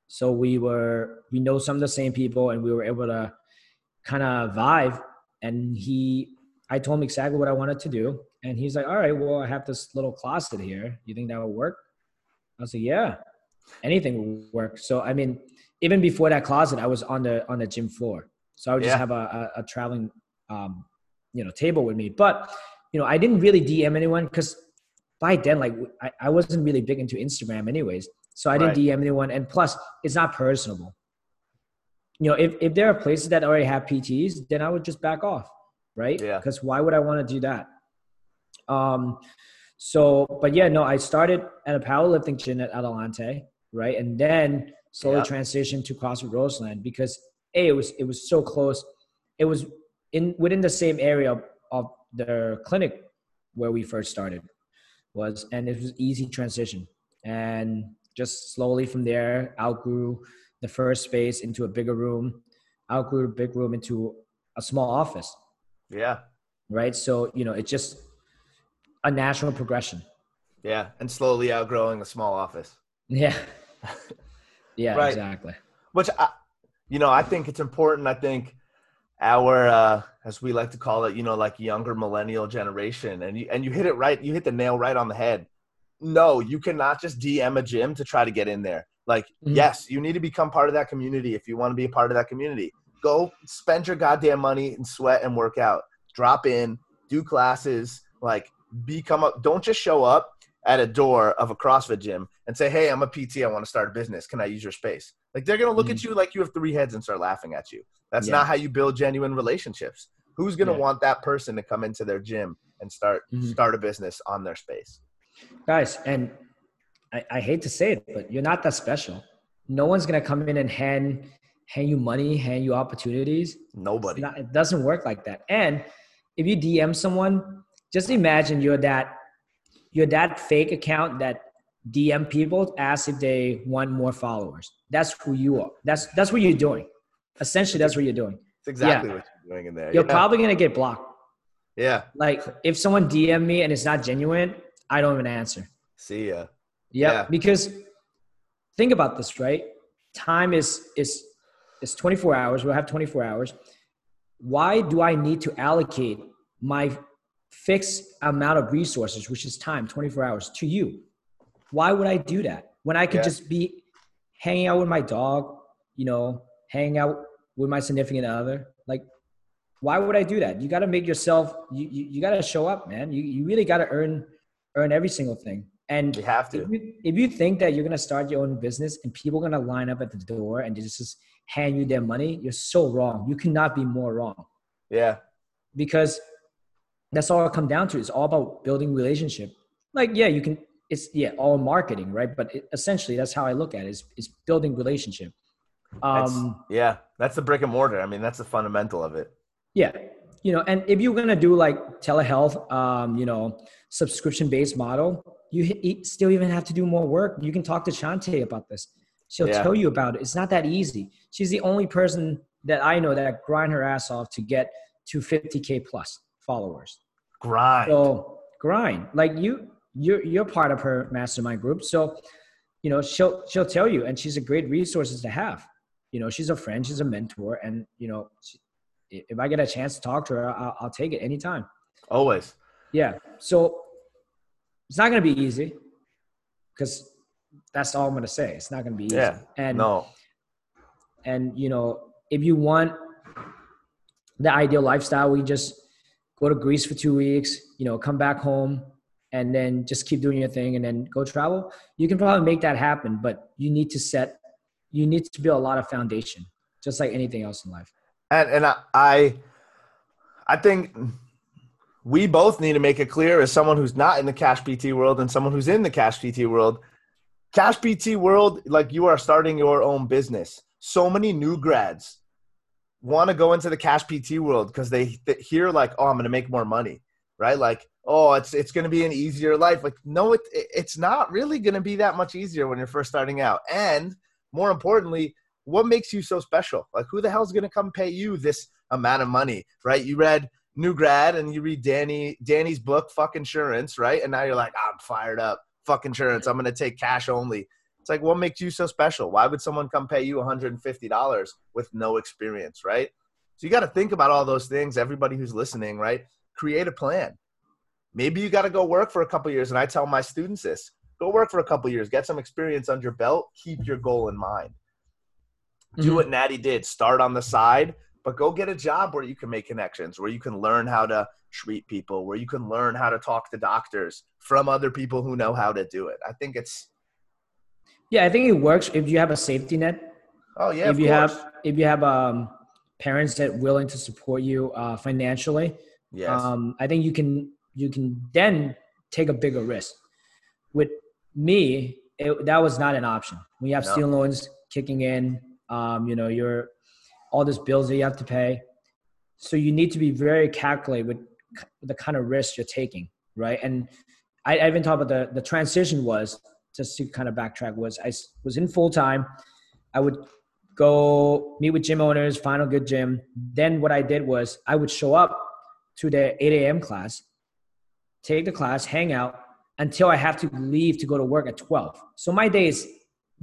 B: So we were we know some of the same people, and we were able to kind of vibe. And he, I told him exactly what I wanted to do, and he's like, "All right, well, I have this little closet here. You think that would work?" I was like, "Yeah, anything will work." So I mean, even before that closet, I was on the on the gym floor. So I would just have a, a, a traveling um, you know table with me. But you know, I didn't really DM anyone because by then, like I, I wasn't really big into Instagram anyways. So I didn't right. DM anyone. And plus, it's not personable. You know, if, if there are places that already have PTs, then I would just back off, right?
A: Yeah.
B: Because why would I want to do that? Um, so, but yeah, no, I started at a powerlifting gym at Adelante, right? And then slowly yeah. transitioned to CrossFit Roseland because a it was it was so close. It was in within the same area of the clinic where we first started was, and it was easy transition. And just slowly from there, outgrew the first space into a bigger room, outgrew the big room into a small office.
A: Yeah.
B: Right. So, you know, it just a natural progression.
A: Yeah. And slowly outgrowing a small office.
B: Yeah. yeah, right. exactly.
A: Which, I, you know, I think it's important. I think our, uh, as we like to call it, you know, like younger millennial generation, and you and you hit it right. You hit the nail right on the head. No, you cannot just DM a gym to try to get in there. Like, mm-hmm. yes, you need to become part of that community if you want to be a part of that community. Go spend your goddamn money and sweat and work out. Drop in, do classes, like become up. Don't just show up at a door of a CrossFit gym and say, "Hey, I'm a PT. I want to start a business. Can I use your space?" Like they're gonna look mm-hmm. at you like you have three heads and start laughing at you. That's yeah. not how you build genuine relationships. Who's gonna yeah. want that person to come into their gym and start mm-hmm. start a business on their space?
B: Guys, and I, I hate to say it, but you're not that special. No one's gonna come in and hand hand you money, hand you opportunities.
A: Nobody.
B: Not, it doesn't work like that. And if you DM someone, just imagine you're that you're that fake account that DM people ask if they want more followers. That's who you are. That's that's what you're doing. Essentially, that's what you're doing.
A: It's exactly yeah. what you're doing in there.
B: You're yeah. probably gonna get blocked.
A: Yeah.
B: Like if someone DM me and it's not genuine, I don't even answer.
A: See ya.
B: Yep, yeah. Because think about this, right? Time is is is 24 hours. We'll have 24 hours. Why do I need to allocate my fixed amount of resources, which is time, 24 hours, to you? Why would I do that when I could yeah. just be hanging out with my dog, you know, hanging out with my significant other? Like, why would I do that? You got to make yourself. You you, you got to show up, man. You you really got to earn earn every single thing. And
A: you have to.
B: If you, if you think that you're gonna start your own business and people are gonna line up at the door and just, just hand you their money, you're so wrong. You cannot be more wrong.
A: Yeah.
B: Because that's all it come down to. It's all about building relationship. Like, yeah, you can. It's yeah, all marketing, right? But it, essentially, that's how I look at it. Is is building relationship.
A: Um, that's, yeah, that's the brick and mortar. I mean, that's the fundamental of it.
B: Yeah, you know, and if you're gonna do like telehealth, um, you know, subscription based model, you still even have to do more work. You can talk to Shante about this. She'll yeah. tell you about it. It's not that easy. She's the only person that I know that grind her ass off to get to 50k plus followers.
A: Grind.
B: So grind. Like you, you're you're part of her mastermind group. So, you know, she'll she'll tell you, and she's a great resources to have. You know, she's a friend, she's a mentor, and you know, she, if I get a chance to talk to her, I'll, I'll take it anytime.
A: Always.
B: Yeah. So it's not going to be easy because that's all I'm going to say. It's not going to be easy.
A: Yeah. And no.
B: And you know, if you want the ideal lifestyle, we just go to Greece for two weeks. You know, come back home and then just keep doing your thing and then go travel. You can probably make that happen, but you need to set. You need to build a lot of foundation, just like anything else in life.
A: And and I, I think we both need to make it clear as someone who's not in the cash PT world and someone who's in the cash PT world. Cash PT world, like you are starting your own business. So many new grads want to go into the cash PT world because they, they hear like, oh, I'm going to make more money, right? Like, oh, it's it's going to be an easier life. Like, no, it, it's not really going to be that much easier when you're first starting out. And more importantly, what makes you so special? Like, who the hell is going to come pay you this amount of money, right? You read new grad and you read Danny Danny's book, Fuck Insurance, right? And now you're like, I'm fired up. Fuck insurance. I'm gonna take cash only. It's like, what makes you so special? Why would someone come pay you $150 with no experience, right? So you got to think about all those things. Everybody who's listening, right? Create a plan. Maybe you got to go work for a couple years, and I tell my students this: go work for a couple years, get some experience under your belt, keep your goal in mind. Do mm-hmm. what Natty did. Start on the side, but go get a job where you can make connections, where you can learn how to treat people, where you can learn how to talk to doctors from other people who know how to do it. I think it's
B: yeah, I think it works if you have a safety net.
A: Oh yeah,
B: if you course. have if you have um, parents that willing to support you uh, financially, yes. um, I think you can you can then take a bigger risk. With me, it, that was not an option. When you have no. student loans kicking in, um, you know, you're all these bills that you have to pay. So you need to be very calculated with the kind of risk you're taking, right? And I, I even talked about the the transition was just to kind of backtrack was I was in full time. I would go meet with gym owners, find a good gym. Then what I did was I would show up to the 8 a.m. class, take the class, hang out until I have to leave to go to work at 12. So my day is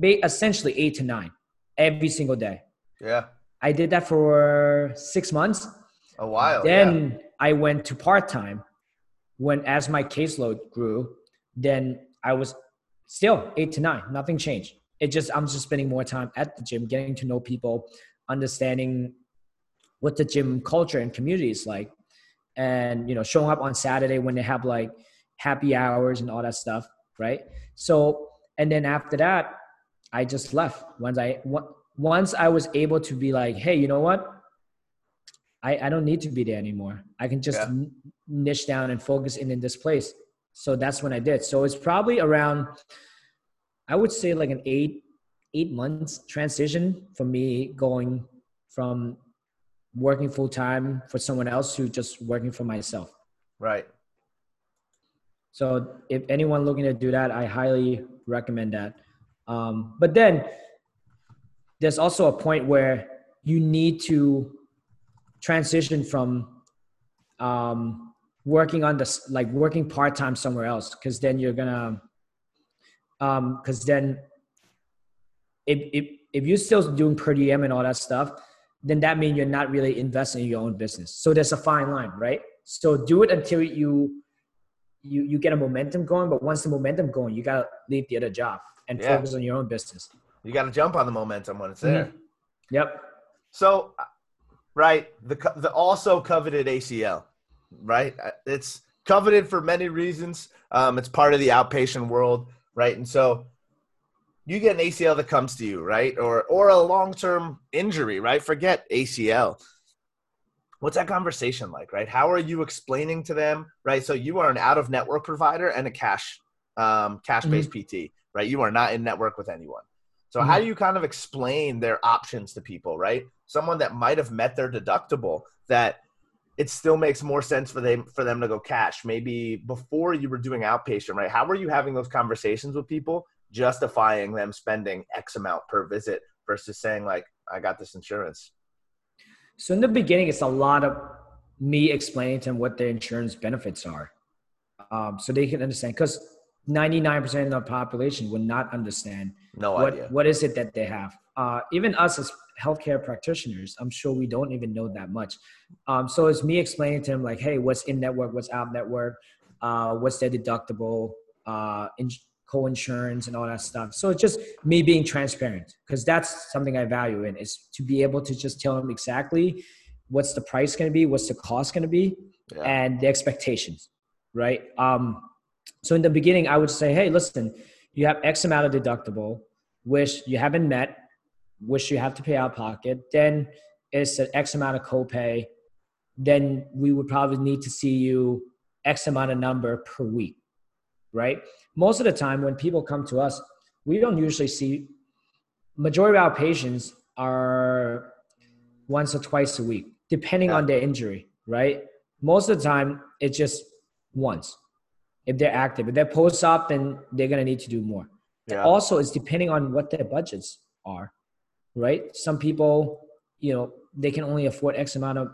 B: essentially eight to nine every single day.
A: Yeah.
B: I did that for six months.
A: A while.
B: Then
A: yeah.
B: I went to part time when, as my caseload grew, then I was still eight to nine. Nothing changed. It just, I'm just spending more time at the gym, getting to know people, understanding what the gym culture and community is like. And, you know, showing up on Saturday when they have like happy hours and all that stuff. Right. So, and then after that, I just left once I, once I was able to be like, hey, you know what? I, I don't need to be there anymore. I can just yeah. niche down and focus in in this place. So that's when I did. So it's probably around, I would say like an eight eight months transition for me going from working full time for someone else to just working for myself.
A: Right.
B: So if anyone looking to do that, I highly recommend that. Um, but then there's also a point where you need to transition from um, working on this, like working part time somewhere else, because then you're gonna, um because then if, if if you're still doing per diem and all that stuff, then that means you're not really investing in your own business. So there's a fine line, right? So do it until you you you get a momentum going, but once the momentum going, you gotta leave the other job and yeah. focus on your own business.
A: You got to jump on the momentum when it's there. Mm-hmm.
B: Yep.
A: So, right, the the also coveted ACL, right? Uh, it's coveted for many reasons. Um, it's part of the outpatient world, right? And so, you get an ACL that comes to you, right, or or a long term injury, right? Forget ACL. What's that conversation like, right? How are you explaining to them, right? So you are an out of network provider and a cash um, cash based mm-hmm. PT, right? You are not in network with anyone. So mm-hmm. how do you kind of explain their options to people, right? Someone that might have met their deductible that it still makes more sense for them for them to go cash. Maybe before you were doing outpatient, right? How were you having those conversations with people, justifying them spending X amount per visit versus saying like, I got this insurance?
B: So in the beginning, it's a lot of me explaining to them what their insurance benefits are, um, so they can understand. Because 99% of the population would not understand
A: no
B: what,
A: idea.
B: what is it that they have. Uh, even us as healthcare practitioners, I'm sure we don't even know that much. Um, so it's me explaining to them like, hey, what's in network, what's out network, uh, what's their deductible, uh, in- co-insurance and all that stuff. So it's just me being transparent because that's something I value in is to be able to just tell them exactly what's the price going to be, what's the cost going to be, yeah. and the expectations, right? Um, so in the beginning, I would say, hey, listen, you have X amount of deductible, which you haven't met, which you have to pay out of pocket. Then it's an X amount of copay. Then we would probably need to see you X amount of number per week, right? Most of the time, when people come to us, we don't usually see. Majority of our patients are once or twice a week, depending yeah. on their injury, right? Most of the time, it's just once if they're active. If they're post op, then they're gonna need to do more. Yeah. Also, it's depending on what their budgets are, right? Some people, you know, they can only afford X amount of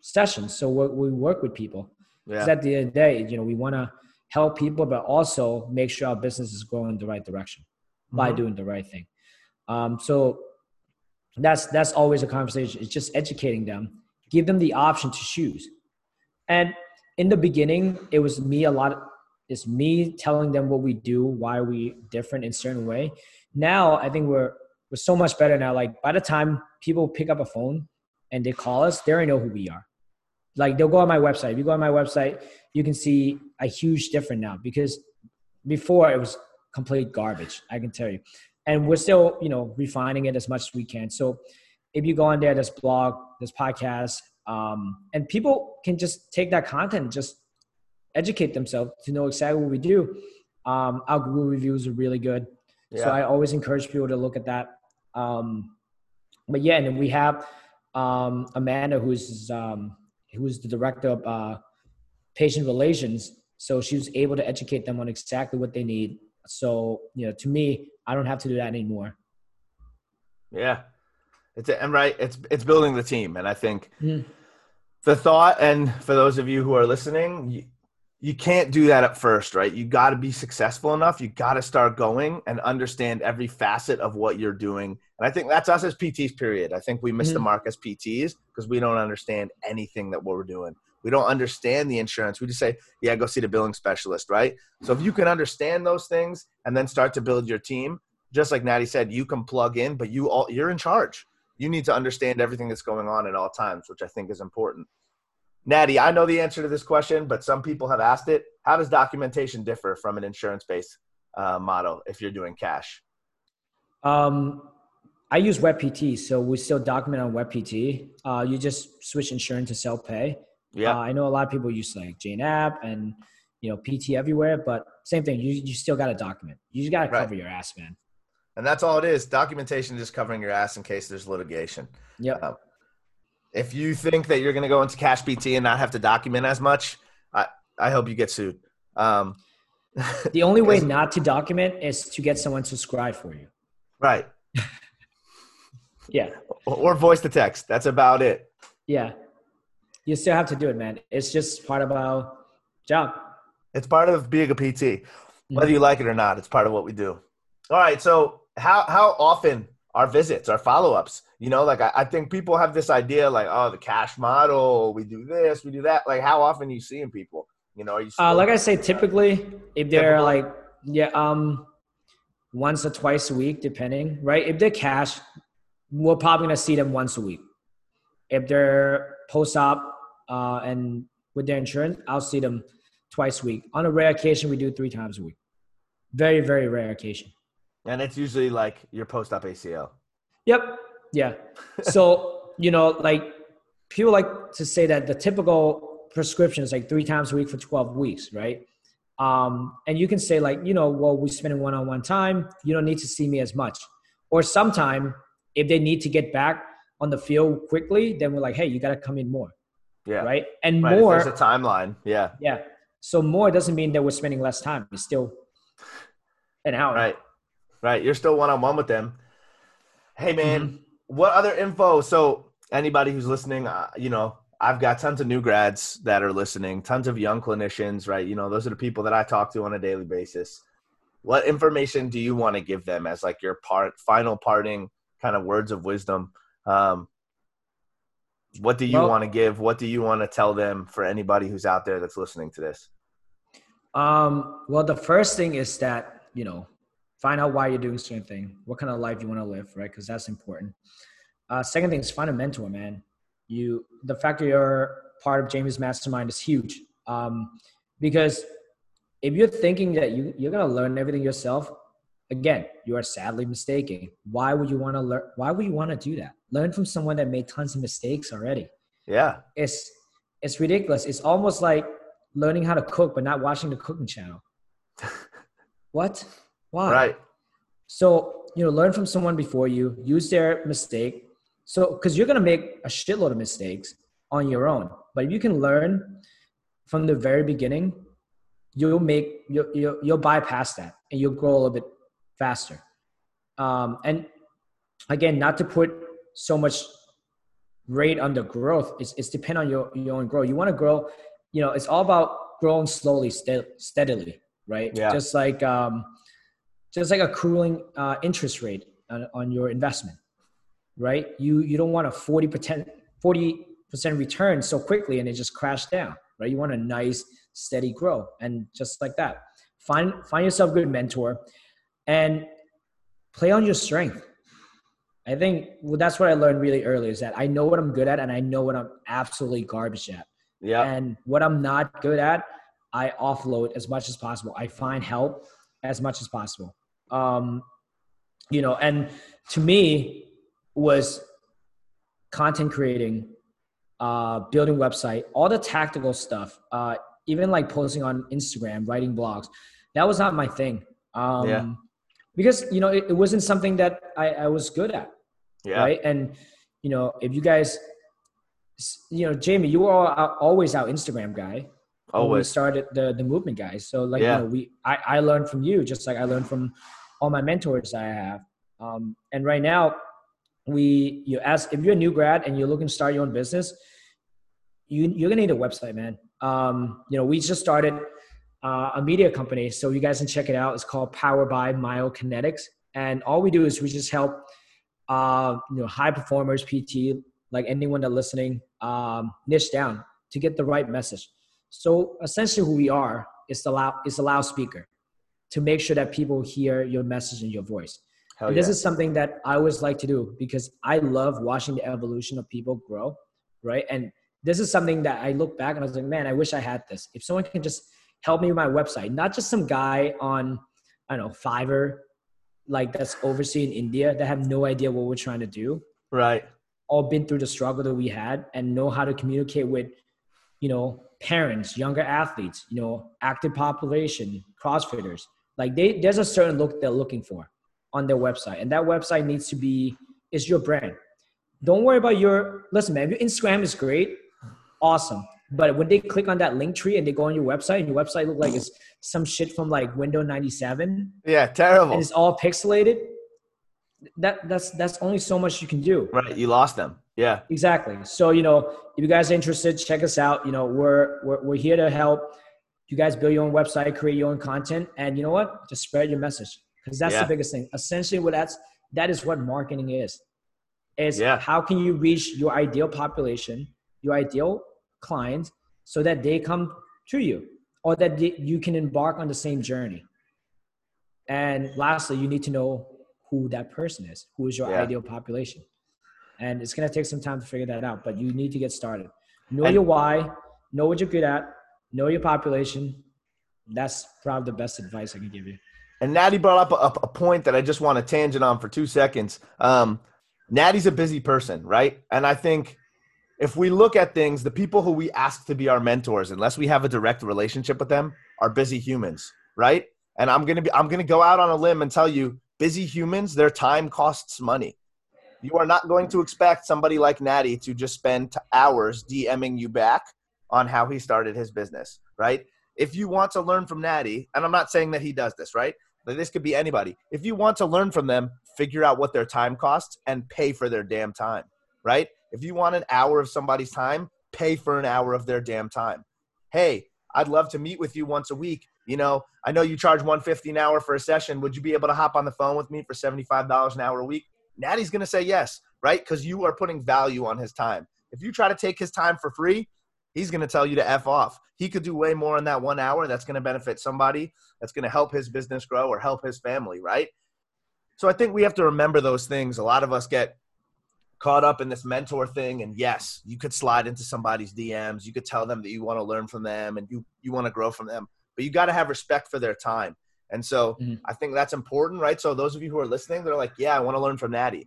B: sessions, so we work with people. Yeah. at the end of the day, you know, we want to help people, but also make sure our business is going in the right direction mm-hmm. by doing the right thing. Um, so that's that's always a conversation. It's just educating them, give them the option to choose. And in the beginning, it was me a lot it's me telling them what we do, why we different in certain way. Now I think we're so much better now. Like by the time people pick up a phone and they call us, they already know who we are. Like they'll go on my website. If you go on my website, you can see a huge difference now because before it was complete garbage. I can tell you, and we're still you know refining it as much as we can. So if you go on there, this blog, this podcast, um, and people can just take that content, just educate themselves to know exactly what we do. Um, our Google reviews are really good, yeah. so I always encourage people to look at that. Um, but yeah, and then we have um, Amanda, who's um, who's the director of uh, patient relations. So she was able to educate them on exactly what they need. So you know, to me, I don't have to do that anymore.
A: Yeah, it's and right. It's it's building the team, and I think mm. the thought. And for those of you who are listening, you, can't do that at first, right? You got to be successful enough. You got to start going and understand every facet of what you're doing. And I think that's us as PTs. Period. I think we miss mm-hmm. the mark as PTs because we don't understand anything that we're doing. We don't understand the insurance. We just say, "Yeah, go see the billing specialist," right? So if you can understand those things and then start to build your team, just like Natty said, you can plug in, but you all you're in charge. You need to understand everything that's going on at all times, which I think is important. Natty, I know the answer to this question, but some people have asked it. How does documentation differ from an insurance-based uh, model if you're doing cash?
B: Um, I use WebPT, so we still document on WebPT. Uh, you just switch insurance to self-pay. Yeah, uh, I know a lot of people use like Jane app and you know PtEverywhere, but same thing. You you still got to document. You just got to cover right. your ass, man.
A: And that's all it is. Documentation is just covering your ass in case there's litigation.
B: Yeah. Uh,
A: if you think that you're going to go into cash PT and not have to document as much, I, I hope you get sued. Um,
B: the only way not to document is to get someone to scribe for you.
A: Right.
B: yeah.
A: Or voice the text. That's about it.
B: Yeah. You still have to do it, man. It's just part of our job.
A: It's part of being a PT. Whether you like it or not, it's part of what we do. All right. So how how often our visits, our follow-ups? You know, like I, I, think people have this idea like, oh, the cash model, we do this, we do that. Like, how often are you seeing people? You know, are you
B: uh, like I say, typically, if they're typical? like, yeah, um, once or twice a week, depending, right? If they're cash, we're probably gonna see them once a week. If they're post-op uh, and with their insurance, I'll see them twice a week. On a rare occasion, we do three times a week. Very, very rare occasion.
A: And it's usually like your post-op ACL.
B: Yep. Yeah. so, you know, like people like to say that the typical prescription is like three times a week for 12 weeks, right? Um, and you can say like, you know, well, we spend one-on-one time. You don't need to see me as much. Or sometime if they need to get back on the field quickly, then we're like, hey, you got to come in more.
A: Yeah.
B: Right. And right. more.
A: There's a timeline. Yeah.
B: Yeah. So more doesn't mean that we're spending less time. It's still an hour.
A: Right. Right. You're still one-on-one with them. Hey, man. Mm-hmm what other info? So anybody who's listening, uh, you know, I've got tons of new grads that are listening, tons of young clinicians, right? You know, those are the people that I talk to on a daily basis. What information do you want to give them as like your part, final parting kind of words of wisdom? Um, what do you well, want to give? What do you want to tell them for anybody who's out there that's listening to this?
B: Um, well, the first thing is that, you know, find out why you're doing certain thing, what kind of life you want to live, right? Because that's important. Uh, second thing is find a mentor, man. You the fact that you're part of Jamie's mastermind is huge. Um, because if you're thinking that you, you're gonna learn everything yourself, again, you are sadly mistaken. Why would you want to learn? Why would you want to do that? Learn from someone that made tons of mistakes already.
A: Yeah,
B: it's it's ridiculous. It's almost like learning how to cook but not watching the cooking channel. what? Why?
A: Right.
B: So, you know, learn from someone before you, use their mistake. So, because you're going to make a shitload of mistakes on your own. But if you can learn from the very beginning, you'll make, you'll, you'll, you'll bypass that and you'll grow a little bit faster. Um, and again, not to put so much rate on the growth, it's, it's depend on your, your own growth. You want to grow, you know, it's all about growing slowly, steadily, right?
A: Yeah.
B: Just like, um, just like accruing uh, interest rate on, on, your investment, right? You you don't want a 40% 40% return so quickly and it just crashed down, right? You want a nice steady growth and just like that. Find find yourself a good mentor and play on your strength. I think well, that's what I learned really early is that I know what I'm good at and I know what I'm absolutely garbage at.
A: Yeah.
B: And what I'm not good at, I offload as much as possible. I find help as much as possible. Um, you know, and to me was content creating, uh, building website, all the tactical stuff, uh, even like posting on Instagram, writing blogs. That was not my thing. Um, yeah. Because you know it, it wasn't something that I, I was good at.
A: Yeah.
B: Right. And you know if you guys, you know Jamie, you were always our Instagram guy.
A: Always
B: we started the the movement guys. So like yeah. you know we I, I learned from you just like I learned from all my mentors I have. Um, and right now we you ask if you're a new grad and you're looking to start your own business, you you're gonna need a website, man. Um, you know, we just started uh, a media company, so you guys can check it out. It's called Power by Myokinetix, and all we do is we just help uh, you know high performers, PT, like anyone that listening, um, niche down to get the right message. So essentially, who we are is the loud is the loudspeaker to make sure that people hear your message and your voice. Yeah. This is something that I always like to do because I love watching the evolution of people grow, right? And this is something that I look back and I was like, man, I wish I had this. If someone can just help me with my website, not just some guy on, I don't know, Fiverr, like that's overseeing India that have no idea what we're trying to do.
A: Right.
B: All been through the struggle that we had and know how to communicate with, you know, parents, younger athletes, you know, active population, CrossFitters. Like they, there's a certain look they're looking for on their website, and that website needs to be is your brand. Don't worry about your listen, man. Your Instagram is great awesome. But when they click on that Linktree and they go on your website and your website look like it's some shit from like Windows 97.
A: Yeah, terrible.
B: And it's all pixelated. That that's that's only so much you can do.
A: Right. You lost them. Yeah.
B: Exactly. So, you know, if you guys are interested, check us out. You know, we're we're, we're here to help you guys build your own website, create your own content, and you know what? Just spread your message. Because that's yeah. the biggest thing. Essentially, what that's that is what marketing is. Is yeah. how can you reach your ideal population, your ideal clients so that they come to you or that they, you can embark on the same journey. And lastly, you need to know who that person is, who is your yeah. ideal population. And it's going to take some time to figure that out, but you need to get started. Know and, your why, know what you're good at, know your population. That's probably the best advice I can give you.
A: And Natty brought up a, a point that I just want to tangent on for two seconds. Um, Natty's a busy person, right? And I think if we look at things, the people who we ask to be our mentors, unless we have a direct relationship with them, are busy humans, right? And I'm gonna be I'm gonna go out on a limb and tell you, busy humans, their time costs money. You are not going to expect somebody like Natty to just spend hours DMing you back on how he started his business, right? If you want to learn from Natty, and I'm not saying that he does this, right? But this could be anybody. If you want to learn from them, figure out what their time costs and pay for their damn time, right? If you want an hour of somebody's time, pay for an hour of their damn time. Hey, I'd love to meet with you once a week. You know, I know you charge 150 an hour for a session. Would you be able to hop on the phone with me for $75 an hour a week? Natty's going to say yes, right? Because you are putting value on his time. If you try to take his time for free, he's going to tell you to F off. He could do way more in that one hour that's going to benefit somebody, that's going to help his business grow or help his family, right? So I think we have to remember those things. A lot of us get caught up in this mentor thing and yes you could slide into somebody's dms you could tell them that you want to learn from them and you you want to grow from them but you got to have respect for their time and so mm-hmm. i think that's important right so those of you who are listening they're like yeah i want to learn from natty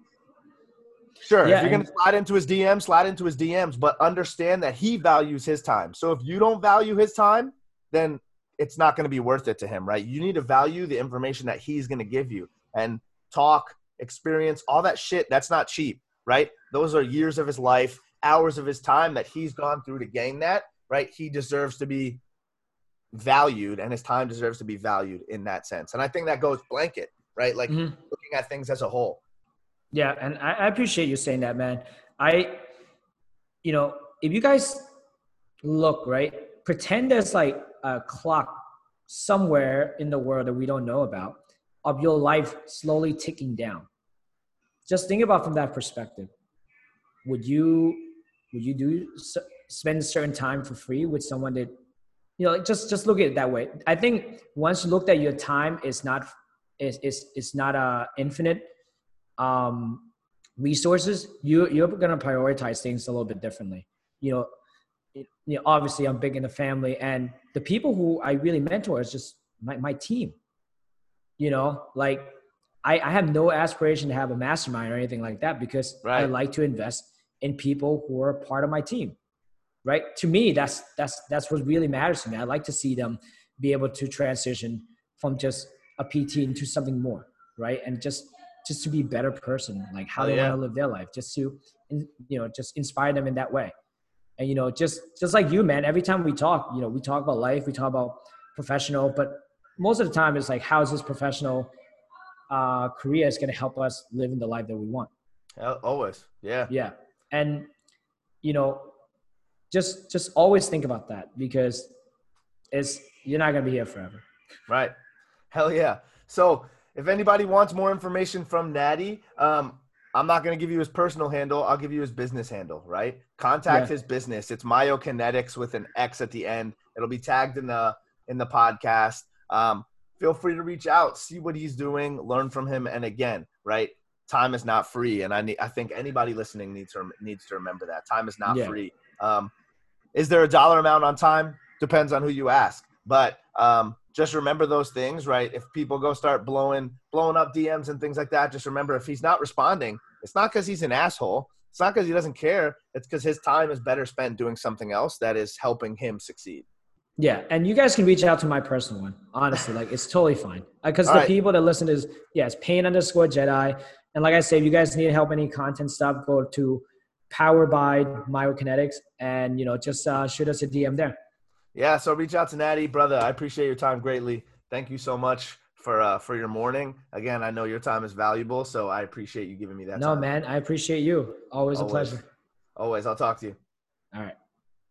A: sure yeah, if you're going to slide into his dms slide into his dms but understand that he values his time so if you don't value his time then it's not going to be worth it to him right you need to value the information that he's going to give you and talk experience all that shit that's not cheap right? Those are years of his life, hours of his time that he's gone through to gain that, right? He deserves to be valued and his time deserves to be valued in that sense. And I think that goes blanket, right? Like mm-hmm. looking at things as a whole.
B: Yeah. And I, I appreciate you saying that, man. I, you know, if you guys look, right, pretend there's like a clock somewhere in the world that we don't know about of your life slowly ticking down just think about from that perspective would you would you do spend a certain time for free with someone that you know just just look at it that way i think once you look at your time is not is is it's not uh infinite um resources, you you're gonna prioritize things a little bit differently. You know, it, you know, obviously I'm big in the family, and the people who I really mentor is just my my team. You know, like I, I have no aspiration to have a mastermind or anything like that because right. I like to invest in people who are part of my team. Right. To me, that's that's that's what really matters to me. I like to see them be able to transition from just a PT into something more, right? And just just to be a better person, like how oh, they yeah. want to live their life, just to you know just inspire them in that way. And you know, just just like you, man. Every time we talk, you know, we talk about life, we talk about professional, but most of the time it's like, how's this professional uh, career is going to help us live in the life that we want?
A: Always, yeah,
B: yeah, and you know, just just always think about that because it's you're not going to be here forever.
A: Right. Hell yeah. So if anybody wants more information from Natty, um, I'm not going to give you his personal handle. I'll give you his business handle, right? Contact yeah. his business. It's Myokinetix with an X at the end. It'll be tagged in the in the podcast. Um, feel free to reach out, see what he's doing, learn from him. And again, right? Time is not free, and I need. I think anybody listening needs to needs to remember that time is not yeah. free. Um, is there a dollar amount on time? Depends on who you ask. But um, just remember those things, right? If people go start blowing blowing up DMs and things like that, just remember if he's not responding, it's not because he's an asshole. It's not because he doesn't care. It's because his time is better spent doing something else that is helping him succeed.
B: Yeah, and you guys can reach out to my personal one. Honestly, like it's totally fine. Because uh, the right. people that listen is yes, yeah, pain underscore Jedi. And like I said, if you guys need help any content stuff, go to Powered by Myokinetix, and you know just uh, shoot us a DM there
A: yeah, so reach out to Natty, brother. I appreciate your time greatly. Thank you so much for uh, for your morning. Again, I know your time is valuable, so I appreciate you giving me that.
B: No,
A: time.
B: man, I appreciate you. Always, Always a pleasure.
A: Always, I'll talk to you.
B: All right.